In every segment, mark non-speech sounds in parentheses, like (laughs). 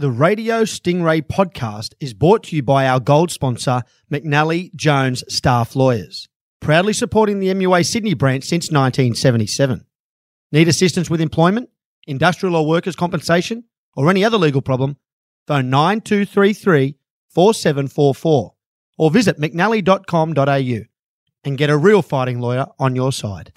The Radio Stingray podcast is brought to you by our gold sponsor, McNally Jones Staff Lawyers, proudly supporting the MUA Sydney branch since 1977. Need assistance with employment, industrial or workers' compensation, or any other legal problem? Phone 9233 4744 or visit mcnally.com.au and get a real fighting lawyer on your side.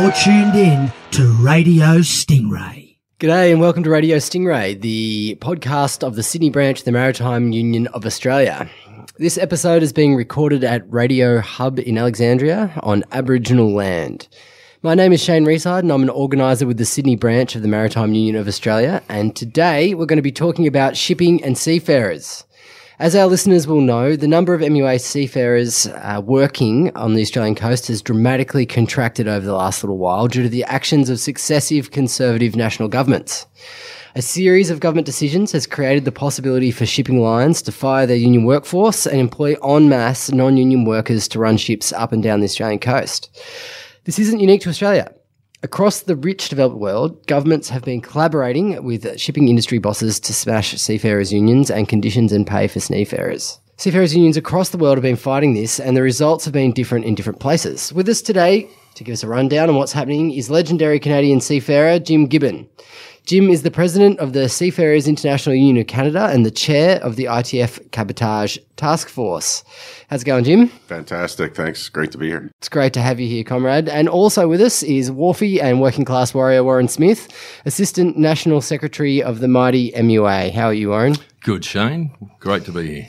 You're tuned in to Radio Stingray. G'day and welcome to Radio Stingray, the podcast of the Sydney branch of the Maritime Union of Australia. This episode is being recorded at Radio Hub in Alexandria on Aboriginal land. My name is Shane Reeside and I'm an organiser with the Sydney branch of the Maritime Union of Australia. And today we're going to be talking about shipping and seafarers. As our listeners will know, the number of MUA seafarers uh, working on the Australian coast has dramatically contracted over the last little while due to the actions of successive conservative national governments. A series of government decisions has created the possibility for shipping lines to fire their union workforce and employ en masse non union workers to run ships up and down the Australian coast. This isn't unique to Australia. Across the rich developed world, governments have been collaborating with shipping industry bosses to smash seafarers' unions and conditions and pay for seafarers. Seafarers' unions across the world have been fighting this, and the results have been different in different places. With us today to give us a rundown on what's happening is legendary Canadian seafarer Jim Given. Jim is the president of the Seafarers International Union of Canada and the chair of the ITF Cabotage Task Force. How's it going, Jim? Fantastic. Thanks. Great to be here. It's great to have you here, comrade. And also with us is Wharfie and working class warrior Warren Smith, Assistant National Secretary of the mighty MUA. How are you, Warren? Good, Shane. Great to be here.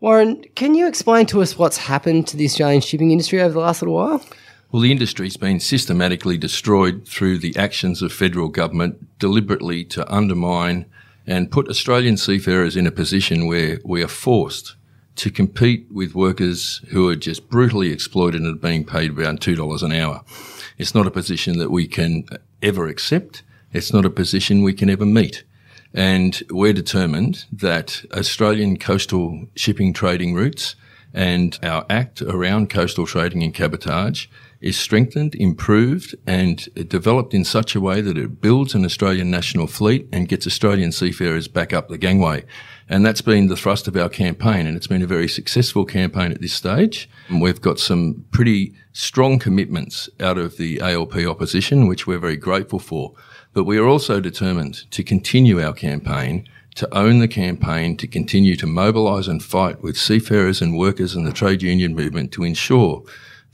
Warren, can you explain to us what's happened to the Australian shipping industry over the last little while? Well, the industry's been systematically destroyed through the actions of federal government deliberately to undermine and put Australian seafarers in a position where we are forced to compete with workers who are just brutally exploited and being paid around $2 an hour. It's not a position that we can ever accept. It's not a position we can ever meet. And we're determined that Australian coastal shipping trading routes and our act around coastal trading and cabotage is strengthened, improved, and developed in such a way that it builds an Australian national fleet and gets Australian seafarers back up the gangway. And that's been the thrust of our campaign, and it's been a very successful campaign at this stage. We've got some pretty strong commitments out of the ALP opposition, which we're very grateful for. But we are also determined to continue our campaign to own the campaign, to continue to mobilise and fight with seafarers and workers and the trade union movement to ensure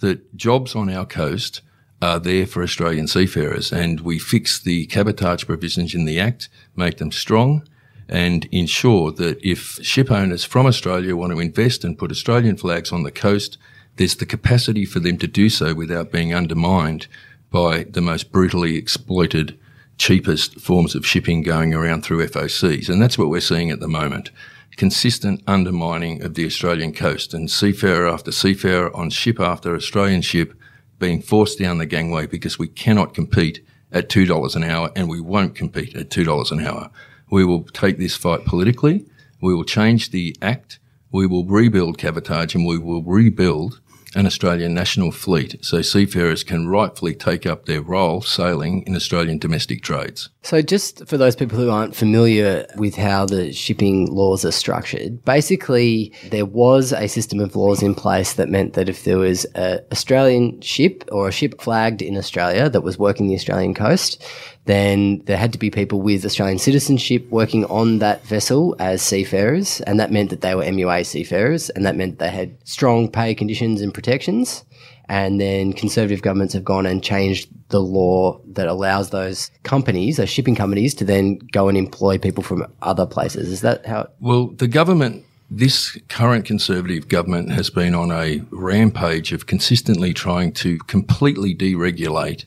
that jobs on our coast are there for Australian seafarers. And we fix the cabotage provisions in the Act, make them strong, and ensure that if ship owners from Australia want to invest and put Australian flags on the coast, there's the capacity for them to do so without being undermined by the most brutally exploited, cheapest forms of shipping going around through FOCs. And that's what we're seeing at the moment consistent undermining of the Australian coast and seafarer after seafarer on ship after Australian ship being forced down the gangway because we cannot compete at $2 an hour and we won't compete at $2 an hour. We will take this fight politically. We will change the act. We will rebuild cabotage and we will rebuild an Australian national fleet so seafarers can rightfully take up their role sailing in Australian domestic trades. So, just for those people who aren't familiar with how the shipping laws are structured, basically there was a system of laws in place that meant that if there was an Australian ship or a ship flagged in Australia that was working the Australian coast, then there had to be people with Australian citizenship working on that vessel as seafarers, and that meant that they were MUA seafarers, and that meant they had strong pay conditions and protections. And then conservative governments have gone and changed the law that allows those companies, those shipping companies, to then go and employ people from other places. Is that how? It- Well, the government, this current Conservative government has been on a rampage of consistently trying to completely deregulate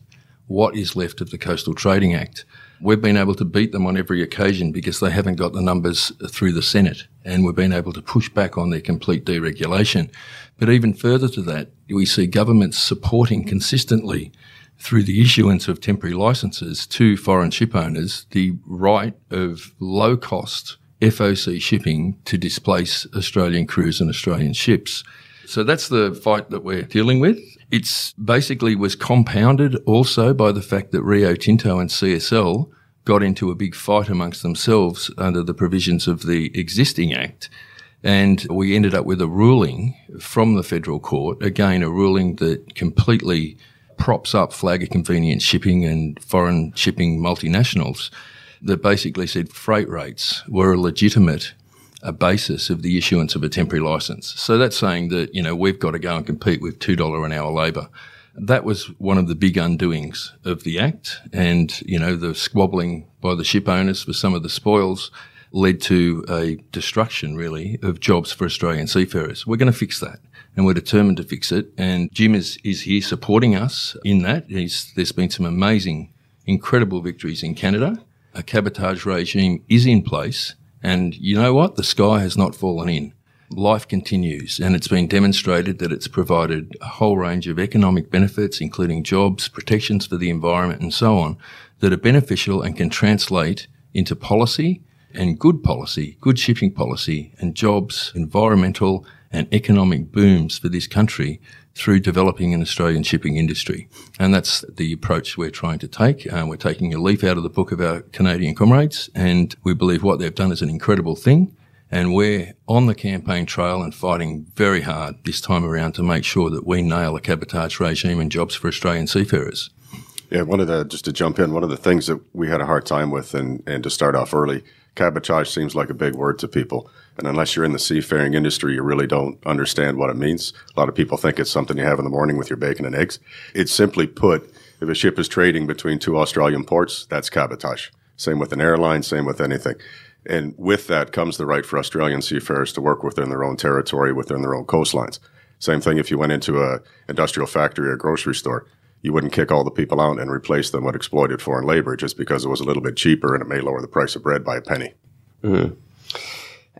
what is left of the Coastal Trading Act. We've been able to beat them on every occasion because they haven't got the numbers through the Senate and we've been able to push back on their complete deregulation. But even further to that, we see governments supporting consistently through the issuance of temporary licenses to foreign ship owners the right of low cost FOC shipping to displace Australian crews and Australian ships. So that's the fight that we're dealing with. It's basically was compounded also by the fact that Rio Tinto and CSL got into a big fight amongst themselves under the provisions of the existing act. And we ended up with a ruling from the federal court, again, a ruling that completely props up flag of convenience shipping and foreign shipping multinationals that basically said freight rates were a legitimate a basis of the issuance of a temporary license. So that's saying that, you know, we've got to go and compete with $2 an hour labour. That was one of the big undoings of the Act and, you know, the squabbling by the ship owners for some of the spoils led to a destruction really of jobs for Australian seafarers. We're going to fix that and we're determined to fix it. And Jim is, is here supporting us in that. He's, there's been some amazing, incredible victories in Canada. A cabotage regime is in place and you know what? The sky has not fallen in. Life continues, and it's been demonstrated that it's provided a whole range of economic benefits, including jobs, protections for the environment, and so on, that are beneficial and can translate into policy and good policy, good shipping policy, and jobs, environmental and economic booms for this country through developing an Australian shipping industry. And that's the approach we're trying to take. Uh, we're taking a leaf out of the book of our Canadian comrades, and we believe what they've done is an incredible thing. And we're on the campaign trail and fighting very hard this time around to make sure that we nail a cabotage regime and jobs for Australian seafarers. Yeah, one of the, just to jump in, one of the things that we had a hard time with and, and to start off early, cabotage seems like a big word to people. And unless you're in the seafaring industry, you really don't understand what it means. A lot of people think it's something you have in the morning with your bacon and eggs. It's simply put, if a ship is trading between two Australian ports, that's cabotage. Same with an airline, same with anything. And with that comes the right for Australian seafarers to work within their own territory, within their own coastlines. Same thing if you went into a industrial factory or grocery store. You wouldn't kick all the people out and replace them with exploited foreign labor just because it was a little bit cheaper and it may lower the price of bread by a penny. Mm.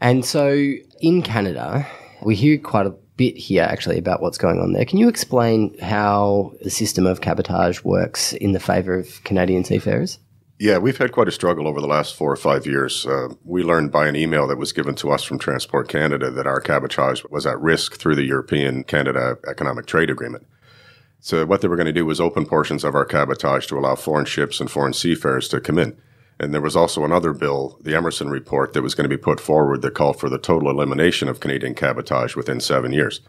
And so in Canada, we hear quite a bit here actually about what's going on there. Can you explain how the system of cabotage works in the favour of Canadian seafarers? Yeah, we've had quite a struggle over the last four or five years. Uh, we learned by an email that was given to us from Transport Canada that our cabotage was at risk through the European Canada Economic Trade Agreement. So what they were going to do was open portions of our cabotage to allow foreign ships and foreign seafarers to come in. And there was also another bill, the Emerson report, that was going to be put forward that called for the total elimination of Canadian cabotage within seven years.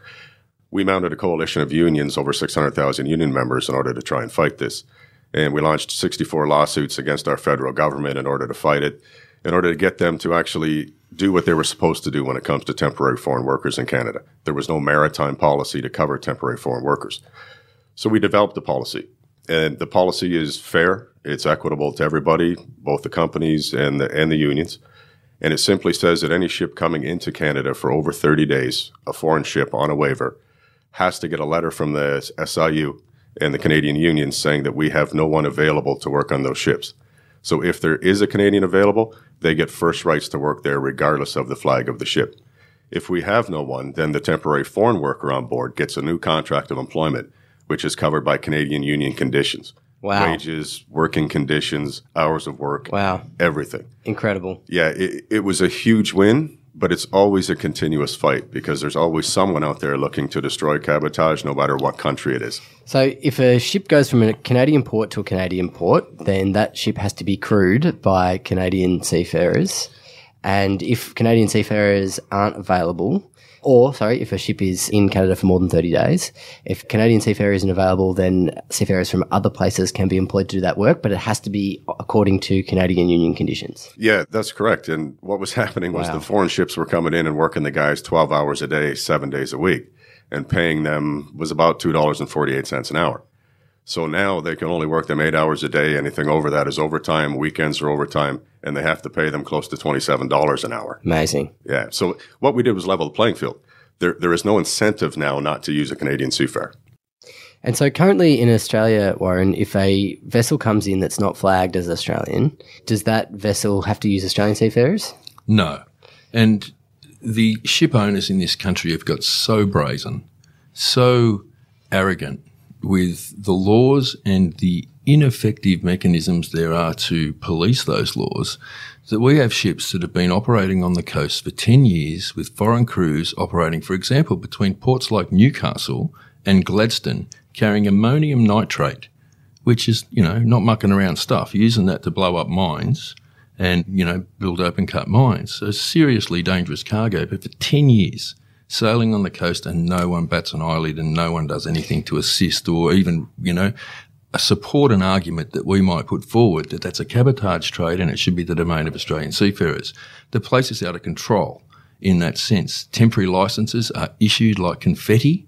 We mounted a coalition of unions, over 600,000 union members, in order to try and fight this. And we launched 64 lawsuits against our federal government in order to fight it, in order to get them to actually do what they were supposed to do when it comes to temporary foreign workers in Canada. There was no maritime policy to cover temporary foreign workers. So we developed a policy. And the policy is fair, it's equitable to everybody, both the companies and the, and the unions. And it simply says that any ship coming into Canada for over 30 days, a foreign ship on a waiver, has to get a letter from the SIU and the Canadian Union saying that we have no one available to work on those ships. So if there is a Canadian available, they get first rights to work there regardless of the flag of the ship. If we have no one, then the temporary foreign worker on board gets a new contract of employment, which is covered by Canadian Union conditions. Wow. Wages, working conditions, hours of work. Wow. Everything. Incredible. Yeah, it, it was a huge win, but it's always a continuous fight because there's always someone out there looking to destroy cabotage, no matter what country it is. So, if a ship goes from a Canadian port to a Canadian port, then that ship has to be crewed by Canadian seafarers. And if Canadian seafarers aren't available, or, sorry, if a ship is in Canada for more than 30 days, if Canadian seafarer isn't available, then seafarers from other places can be employed to do that work, but it has to be according to Canadian union conditions. Yeah, that's correct. And what was (laughs) happening was Wow. the foreign ships were coming in and working the guys 12 hours a day, seven days a week, and paying them was about $2.48 an hour. So now they can only work them eight hours a day. Anything over that is overtime. Weekends are overtime, and they have to pay them close to $27 an hour. Amazing. Yeah. So what we did was level the playing field. There, there is no incentive now not to use a Canadian seafarer. And so currently in Australia, Warren, if a vessel comes in that's not flagged as Australian, does that vessel have to use Australian seafarers? No. And the ship owners in this country have got so brazen, so arrogant with the laws and the ineffective mechanisms there are to police those laws that we have ships that have been operating on the coast for 10 years with foreign crews operating, for example, between ports like Newcastle and Gladstone carrying ammonium nitrate, which is, you know, not mucking around stuff, using that to blow up mines and, you know, build open cut mines. So seriously dangerous cargo, but for 10 years sailing on the coast and no one bats an eyelid and no one does anything to assist or even, you know, support an argument that we might put forward that that's a cabotage trade and it should be the domain of Australian seafarers. The place is out of control in that sense. Temporary licenses are issued like confetti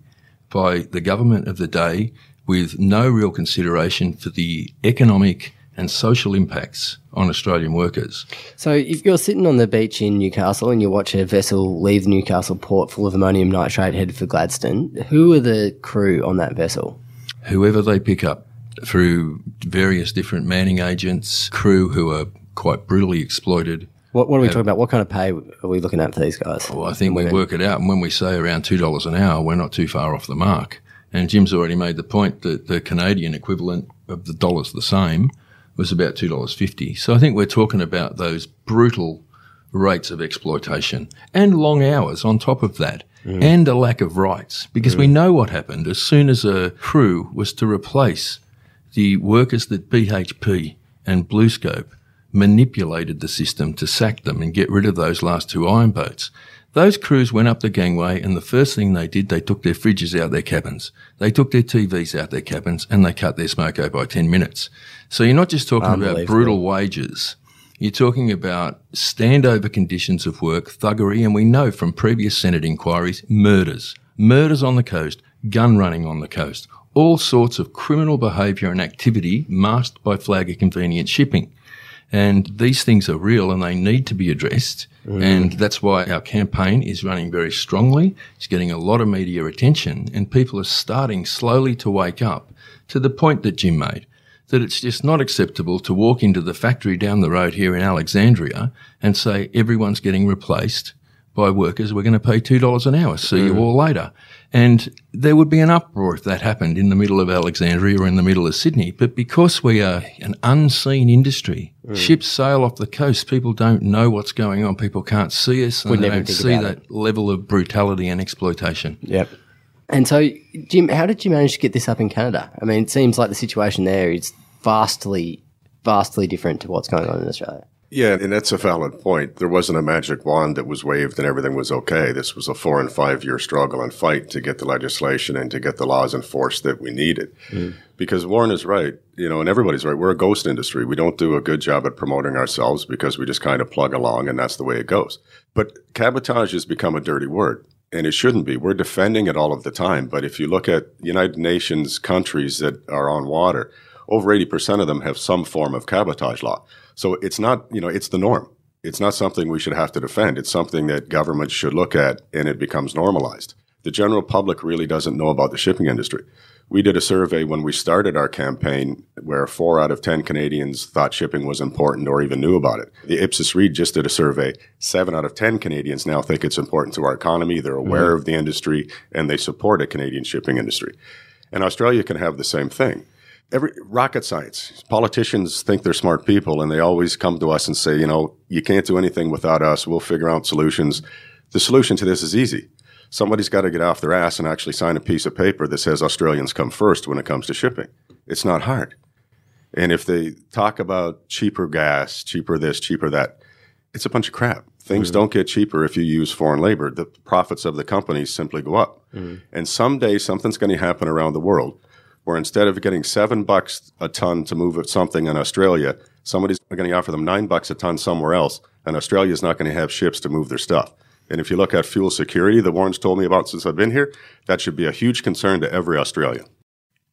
by the government of the day with no real consideration for the economic and social impacts on Australian workers. So if you're sitting on the beach in Newcastle and you watch a vessel leave the Newcastle port full of ammonium nitrate headed for Gladstone, who are the crew on that vessel? Whoever they pick up through various different manning agents, crew who are quite brutally exploited. What, what are we uh, talking about? What kind of pay are we looking at for these guys? Well, I think we work it out, and when we say around two dollars an hour, we're not too far off the mark. And Jim's already made the point that the Canadian equivalent of the dollars the same was about two dollars fifty. So I think we're talking about those brutal rates of exploitation and long hours on top of that. Mm. And a lack of rights, because we mm. know what happened as soon as a crew was to replace the workers that BHP and BlueScope manipulated the system to sack them and get rid of those last two iron boats. Those crews went up the gangway and the first thing they did, they took their fridges out their cabins. They took their TVs out their cabins and they cut their smoko by 10 minutes. So you're not just talking about brutal wages. You're talking about standover conditions of work, thuggery, and we know from previous Senate inquiries, murders. Murders on the coast, gun running on the coast, all sorts of criminal behaviour and activity masked by flag of convenience shipping. And these things are real and they need to be addressed. Mm. And that's why our campaign is running very strongly. It's getting a lot of media attention and people are starting slowly to wake up to the point that Jim made that it's just not acceptable to walk into the factory down the road here in Alexandria and say everyone's getting replaced by workers. We're going to pay $2 an hour. See you mm. all later. And there would be an uproar if that happened in the middle of Alexandria or in the middle of Sydney. But because we are an unseen industry, mm. ships sail off the coast. People don't know what's going on. People can't see us and Would they never don't see about that level of brutality and exploitation. Yep. And so, Jim, how did you manage to get this up in Canada? I mean, it seems like the situation there is vastly, vastly different to what's going on in Australia. Yeah, and that's a valid point. There wasn't a magic wand that was waved and everything was okay. This was a four and five year struggle and fight to get the legislation and to get the laws enforced that we needed. Mm. Because Warren is right, you know, and everybody's right. We're a ghost industry. We don't do a good job at promoting ourselves because we just kind of plug along and that's the way it goes. But cabotage has become a dirty word. And it shouldn't be. We're defending it all of the time. But if you look at United Nations countries that are on water, over 80% of them have some form of cabotage law. So it's not, you know, it's the norm. It's not something we should have to defend. It's something that governments should look at and it becomes normalized. The general public really doesn't know about the shipping industry. We did a survey when we started our campaign where four out of 10 Canadians thought shipping was important or even knew about it. The Ipsos Reid just did a survey. Seven out of 10 Canadians now think it's important to our economy. They're mm-hmm. aware of the industry and they support a Canadian shipping industry. And Australia can have the same thing every rocket science. Politicians think they're smart people and they always come to us and say you know you can't do anything without us. We'll figure out solutions. The solution to this is easy. Somebody's got to get off their ass and actually sign a piece of paper that says australians come first when it comes to shipping. It's not hard. And if they talk about cheaper gas cheaper this cheaper that it's a bunch of crap. Things mm-hmm. don't get cheaper if you use foreign labor. The profits of the companies simply go up. Mm-hmm. And someday something's going to happen around the world where instead of getting seven bucks a ton to move something in Australia, somebody's going to offer them nine bucks a ton somewhere else, and Australia's not going to have ships to move their stuff. And if you look at fuel security that Warren's told me about since I've been here, that should be a huge concern to every Australian.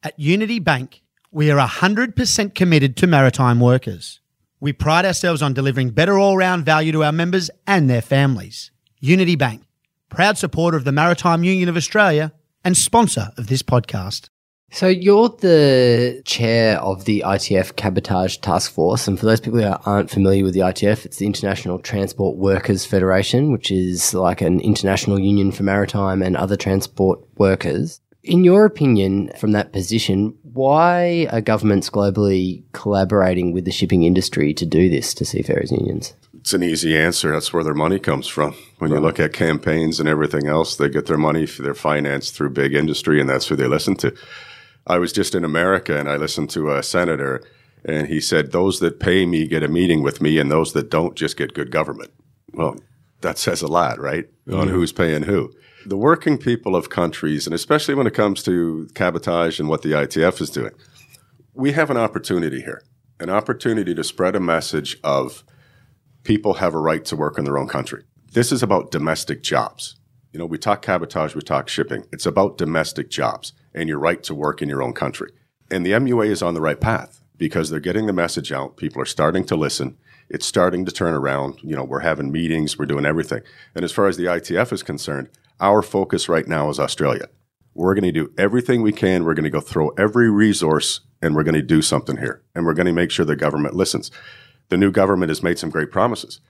At Unity Bank, we are 100% committed to maritime workers. We pride ourselves on delivering better all round value to our members and their families. Unity Bank, proud supporter of the Maritime Union of Australia and sponsor of this podcast. So you're the chair of the ITF Cabotage Task Force, and for those people who aren't familiar with the ITF, it's the International Transport Workers Federation, which is like an international union for maritime and other transport workers. In your opinion, from that position, why are governments globally collaborating with the shipping industry to do this to seafarers unions? It's an easy answer. That's where their money comes from. When you look at campaigns and everything else, they get their money, for their finance through big industry, and that's who they listen to. I was just in America and I listened to a senator, and he said, Those that pay me get a meeting with me, and those that don't just get good government. Well, that says a lot, right? On who's paying who. The working people of countries, and especially when it comes to cabotage and what the ITF is doing, we have an opportunity here an opportunity to spread a message of people have a right to work in their own country. This is about domestic jobs. You know, we talk cabotage, we talk shipping. It's about domestic jobs and your right to work in your own country. And the MUA is on the right path because they're getting the message out. People are starting to listen. It's starting to turn around. You know, we're having meetings, we're doing everything. And as far as the ITF is concerned, our focus right now is Australia. We're going to do everything we can. We're going to go throw every resource and we're going to do something here. And we're going to make sure the government listens. The new government has made some great promises.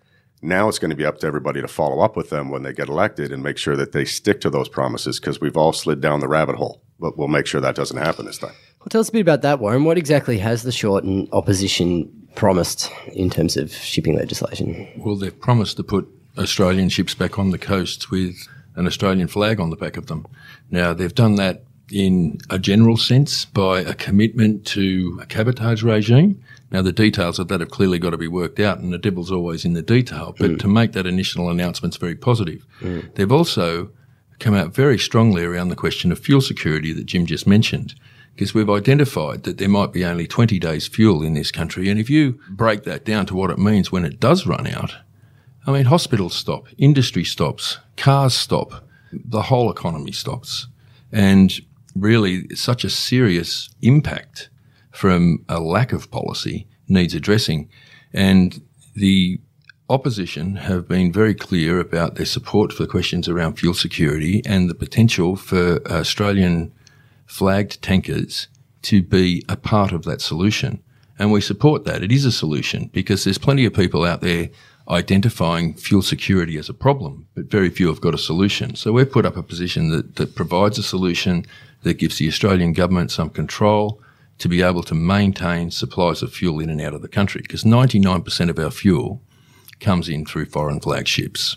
Now it's going to be up to everybody to follow up with them when they get elected and make sure that they stick to those promises because we've all slid down the rabbit hole. But we'll make sure that doesn't happen this time. Well, tell us a bit about that, Warren. What exactly has the Shorten opposition promised in terms of shipping legislation? Well, they've promised to put Australian ships back on the coast with an Australian flag on the back of them. Now, they've done that in a general sense by a commitment to a cabotage regime. Now, the details of that have clearly got to be worked out, and the devil's always in the detail. But mm. to make that initial announcement is very positive. Mm. They've also come out very strongly around the question of fuel security that Jim just mentioned. Because we've identified that there might be only 20 days fuel in this country. And if you break that down to what it means when it does run out, I mean, hospitals stop, industry stops, cars stop, the whole economy stops. And really, such a serious impact from a lack of policy needs addressing. And the opposition have been very clear about their support for questions around fuel security and the potential for Australian flagged tankers to be a part of that solution. And we support that. It is a solution because there's plenty of people out there identifying fuel security as a problem, but very few have got a solution. So we've put up a position that, that provides a solution that gives the Australian government some control to be able to maintain supplies of fuel in and out of the country because 99% of our fuel comes in through foreign flag ships.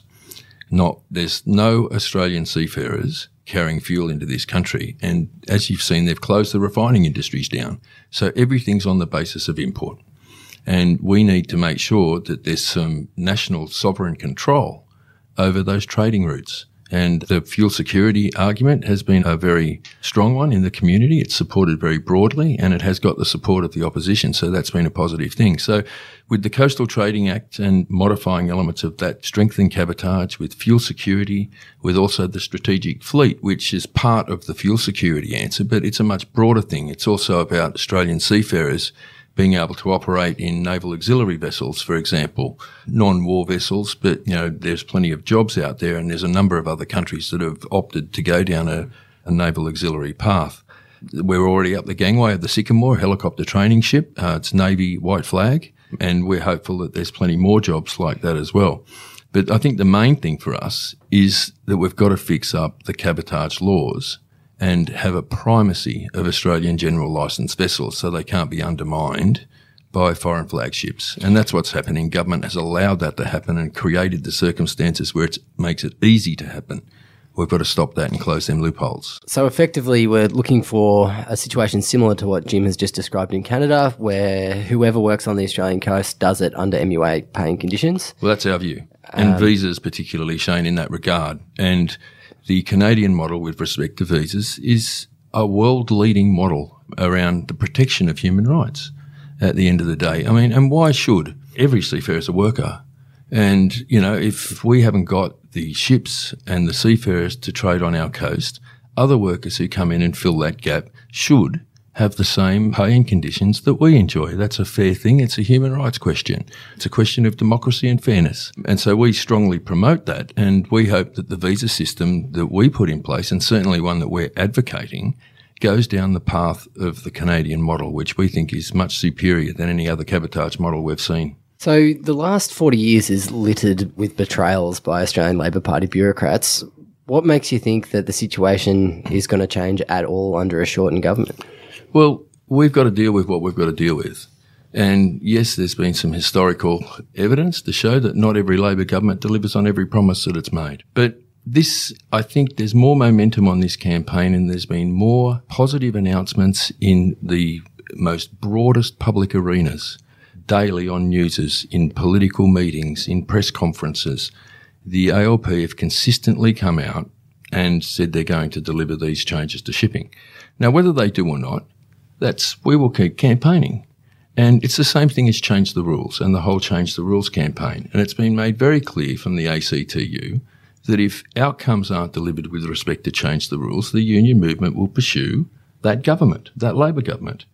Not, there's no Australian seafarers carrying fuel into this country. And as you've seen, they've closed the refining industries down. So everything's on the basis of import. And we need to make sure that there's some national sovereign control over those trading routes. And the fuel security argument has been a very strong one in the community. It's supported very broadly and it has got the support of the opposition. So that's been a positive thing. So with the Coastal Trading Act and modifying elements of that, strengthening cabotage with fuel security, with also the strategic fleet, which is part of the fuel security answer, but it's a much broader thing. It's also about Australian seafarers being able to operate in naval auxiliary vessels, for example, non-war vessels, but you know, there's plenty of jobs out there and there's a number of other countries that have opted to go down a, a naval auxiliary path. We're already up the gangway of the Sycamore helicopter training ship. Uh, it's Navy white flag and we're hopeful that there's plenty more jobs like that as well. But I think the main thing for us is that we've got to fix up the cabotage laws and have a primacy of Australian general licence vessels so they can't be undermined by foreign flagships. And that's what's happening. Government has allowed that to happen and created the circumstances where it makes it easy to happen. We've got to stop that and close them loopholes. So effectively, we're looking for a situation similar to what Jim has just described in Canada, where whoever works on the Australian coast does it under MUA paying conditions. Well, that's our view. And um, visas particularly, Shane, in that regard. And the Canadian model with respect to visas is a world leading model around the protection of human rights at the end of the day. I mean, and why should every seafarer is a worker? And, you know, if we haven't got the ships and the seafarers to trade on our coast, other workers who come in and fill that gap should have the same pay and conditions that we enjoy. That's a fair thing. It's a human rights question. It's a question of democracy and fairness. And so we strongly promote that. And we hope that the visa system that we put in place, and certainly one that we're advocating, goes down the path of the Canadian model, which we think is much superior than any other cabotage model we've seen. So the last 40 years is littered with betrayals by Australian Labor Party bureaucrats. What makes you think that the situation is going to change at all under a Shorten government? Well, we've got to deal with what we've got to deal with. And yes, there's been some historical evidence to show that not every Labor government delivers on every promise that it's made. But this, I think there's more momentum on this campaign and there's been more positive announcements in the most broadest public arenas daily on newses, in political meetings, in press conferences. The ALP have consistently come out and said they're going to deliver these changes to shipping. Now, whether they do or not, that's, we will keep campaigning. And it's the same thing as change the rules and the whole change the rules campaign. And it's been made very clear from the ACTU that if outcomes aren't delivered with respect to change the rules, the union movement will pursue that government, that Labor government.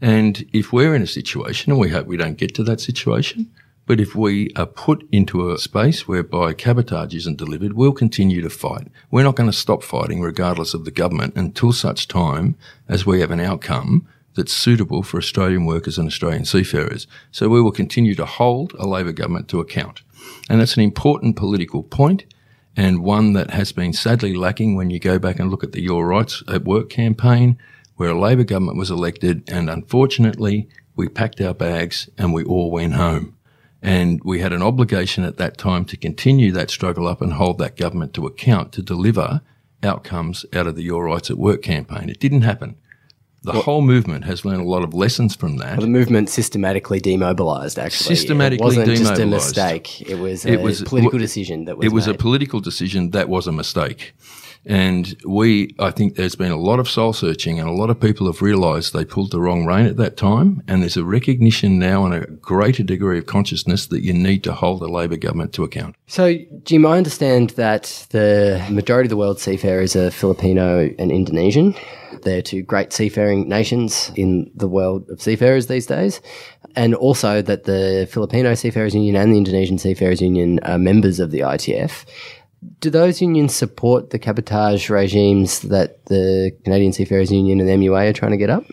And if we're in a situation, and we hope we don't get to that situation, but if we are put into a space whereby cabotage isn't delivered, we'll continue to fight. We're not going to stop fighting regardless of the government until such time as we have an outcome that's suitable for Australian workers and Australian seafarers. So we will continue to hold a Labor government to account. And that's an important political point and one that has been sadly lacking when you go back and look at the Your Rights at Work campaign, where a Labor government was elected and unfortunately we packed our bags and we all went home. And we had an obligation at that time to continue that struggle up and hold that government to account to deliver outcomes out of the Your Rights at Work campaign. It didn't happen. The whole movement has learned a lot of lessons from that. Well, the movement systematically demobilised. Actually, Systematically it wasn't just a mistake. It was a It was- political w- decision that was. it was a political decision that was a mistake. And we, I think there's been a lot of soul searching and a lot of people have realised they pulled the wrong rein at that time. And there's a recognition now and a greater degree of consciousness that you need to hold the Labor government to account. So, Jim, I understand that the majority of the world's seafarers are Filipino and Indonesian. They're two great seafaring nations in the world of seafarers these days. And also that the Filipino Seafarers Union and the Indonesian Seafarers Union are members of the ITF. Do those unions support the cabotage regimes that the Canadian Seafarers Union and the MUA are trying to get up?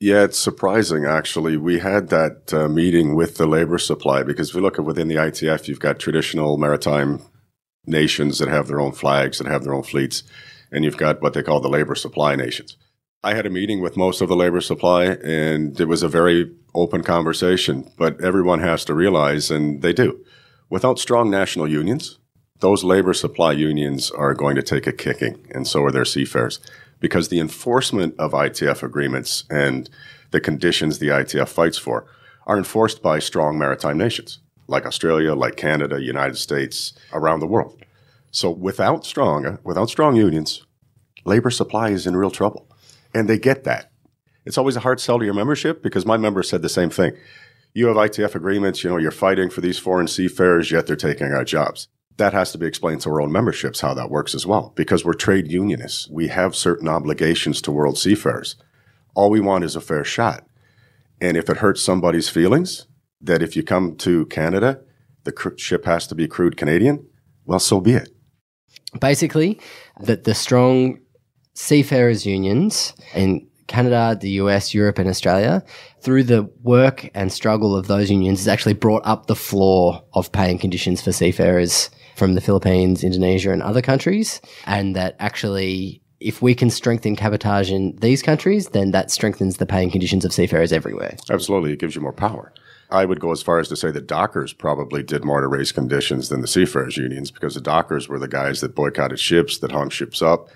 Yeah, it's surprising actually. We had that uh, meeting with the labor supply because if you look at within the ITF, you've got traditional maritime nations that have their own flags, that have their own fleets, and you've got what they call the labor supply nations. I had a meeting with most of the labor supply, and it was a very open conversation. But everyone has to realize, and they do, without strong national unions, those labor supply unions are going to take a kicking, and so are their seafarers, because the enforcement of ITF agreements and the conditions the ITF fights for are enforced by strong maritime nations like Australia, like Canada, United States, around the world. So without strong, uh, without strong unions, labor supply is in real trouble, and they get that. It's always a hard sell to your membership because my members said the same thing. You have ITF agreements, you know, you're fighting for these foreign seafarers, yet they're taking our jobs. That has to be explained to our own memberships how that works as well, because we're trade unionists. We have certain obligations to world seafarers. All we want is a fair shot. And if it hurts somebody's feelings, that if you come to Canada, the ship has to be crewed Canadian, well, so be it. basically that the strong seafarers unions in Canada, the US, Europe, and Australia, through the work and struggle of those unions, has actually brought up the floor of paying conditions for seafarers from the Philippines, Indonesia, and other countries. And that actually, if we can strengthen cabotage in these countries, then that strengthens the paying conditions of seafarers everywhere. Absolutely, it gives you more power. I would go as far as to say the dockers probably did more to raise conditions than the seafarers unions because the dockers were the guys that boycotted ships, that hung ships up,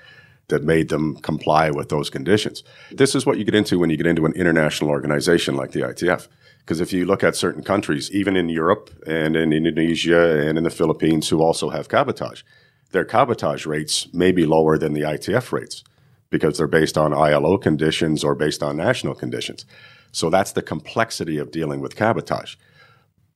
that made them comply with those conditions. This is what you get into when you get into an international organization like the ITF. Because if you look at certain countries, even in Europe and in Indonesia and in the Philippines, who also have cabotage, their cabotage rates may be lower than the ITF rates because they're based on ILO conditions or based on national conditions. So that's the complexity of dealing with cabotage.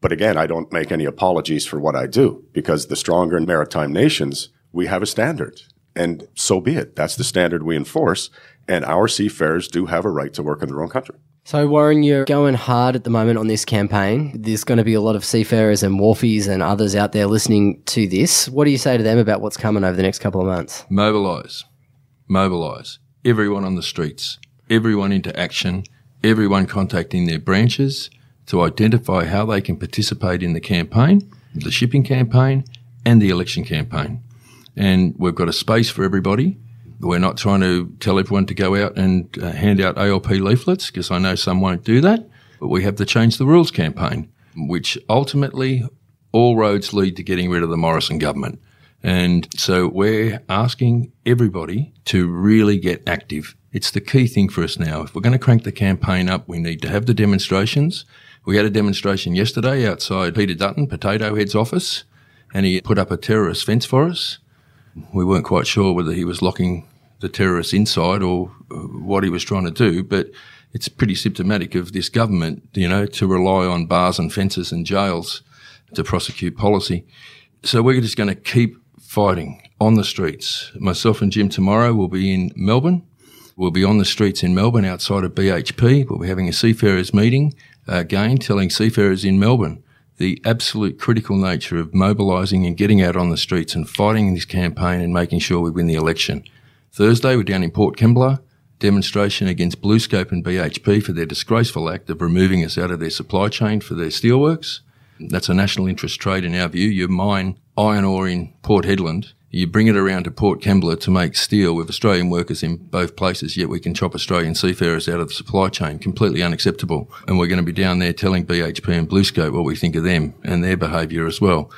But again, I don't make any apologies for what I do because the stronger maritime nations, we have a standard. And so be it. That's the standard we enforce. And our seafarers do have a right to work in their own country. So, Warren, you're going hard at the moment on this campaign. There's going to be a lot of seafarers and wharfies and others out there listening to this. What do you say to them about what's coming over the next couple of months? Mobilise. Mobilise. everyone on the streets, everyone into action, everyone contacting their branches to identify how they can participate in the campaign, the shipping campaign, and the election campaign. And we've got a space for everybody. We're not trying to tell everyone to go out and uh, hand out ALP leaflets because I know some won't do that. But we have the Change the Rules campaign, which ultimately all roads lead to getting rid of the Morrison government. And so we're asking everybody to really get active. It's the key thing for us now. If we're going to crank the campaign up, we need to have the demonstrations. We had a demonstration yesterday outside Peter Dutton, Potato Head's office, and he put up a terrorist fence for us. We weren't quite sure whether he was locking the terrorists inside or uh, what he was trying to do, but it's pretty symptomatic of this government, you know, to rely on bars and fences and jails to prosecute policy. So we're just going to keep fighting on the streets. Myself and Jim tomorrow will be in Melbourne. We'll be on the streets in Melbourne outside of BHP. We'll be having a seafarers meeting uh, again, telling seafarers in Melbourne the absolute critical nature of mobilising and getting out on the streets and fighting this campaign and making sure we win the election. Thursday, we're down in Port Kembla, demonstration against BlueScope and BHP for their disgraceful act of removing us out of their supply chain for their steelworks. That's a national interest trade in our view. You mine iron ore in Port Hedland, you bring it around to Port Kembla to make steel with Australian workers in both places, yet we can chop Australian seafarers out of the supply chain. Completely unacceptable. And we're going to be down there telling BHP and BlueScope what we think of them and their behaviour as well.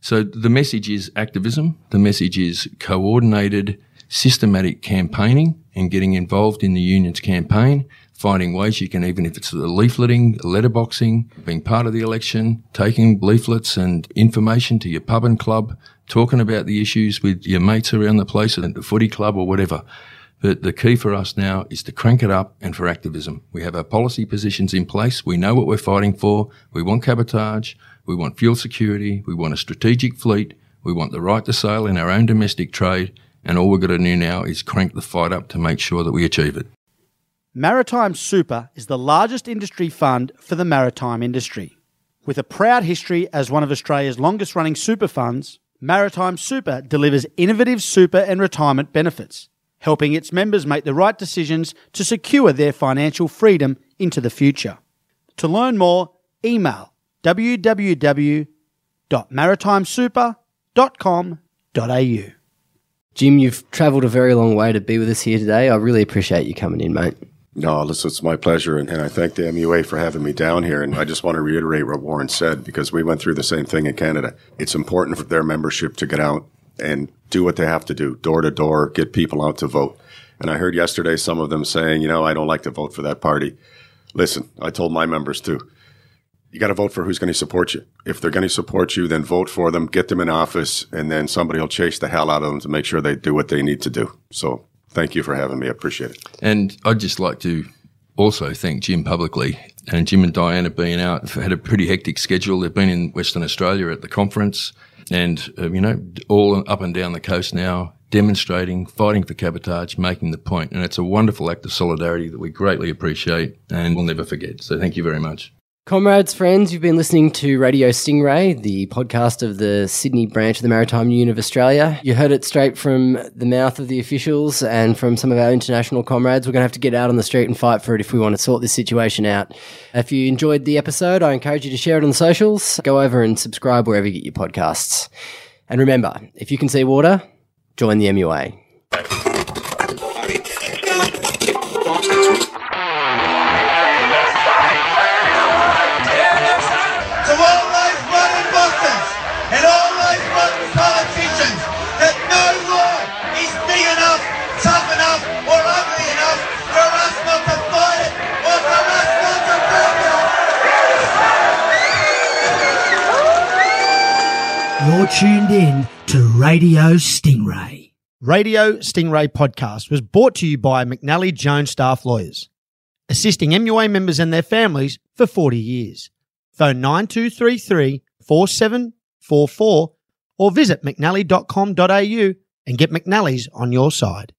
So the message is activism. The message is coordinated, systematic campaigning and getting involved in the union's campaign finding ways you can, even if it's the leafleting, letterboxing, being part of the election, taking leaflets and information to your pub and club, talking about the issues with your mates around the place at the footy club or whatever. But the key for us now is to crank it up and for activism. We have our policy positions in place. We know what we're fighting for. We want cabotage. We want fuel security. We want a strategic fleet. We want the right to sail in our own domestic trade. And all we've got to do now is crank the fight up to make sure that we achieve it. Maritime Super is the largest industry fund for the maritime industry. With a proud history as one of Australia's longest running super funds, Maritime Super delivers innovative super and retirement benefits, helping its members make the right decisions to secure their financial freedom into the future. To learn more, email www.maritimesuper.com.au. Jim, you've travelled a very long way to be with us here today. I really appreciate you coming in, mate. No, listen, it's my pleasure, and, and, I thank the MUA for having me down here. And I just want to reiterate what Warren said because we went through the same thing in Canada. It's important for their membership to get out and do what they have to do, door to door, get people out to vote. And I heard yesterday some of them saying, you know, I don't like to vote for that party. Listen, I told my members too. You got to vote for who's going to support you. If they're going to support you, then vote for them, get them in office, and then somebody will chase the hell out of them to make sure they do what they need to do. So Thank you for having me. I appreciate it. And I'd just like to also thank Jim publicly. And Jim and Diane have been out, had a pretty hectic schedule. They've been in Western Australia at the conference and, uh, you know, all up and down the coast now, demonstrating, fighting for cabotage, making the point. And it's a wonderful act of solidarity that we greatly appreciate and will never forget. So thank you very much. Comrades, friends, you've been listening to Radio Stingray, the podcast of the Sydney branch of the Maritime Union of Australia. You heard it straight from the mouth of the officials and from some of our international comrades. We're going to have to get out on the street and fight for it if we want to sort this situation out. If you enjoyed the episode, I encourage you to share it on the socials. Go over and subscribe wherever you get your podcasts. And remember, if you can see water, join the MUA. You're tuned in to Radio Stingray. Radio Stingray podcast was brought to you by McNally Jones Staff Lawyers, assisting MUA members and their families for 40 years. Phone 9233 4744 or visit mcnally.com.au and get McNally's on your side.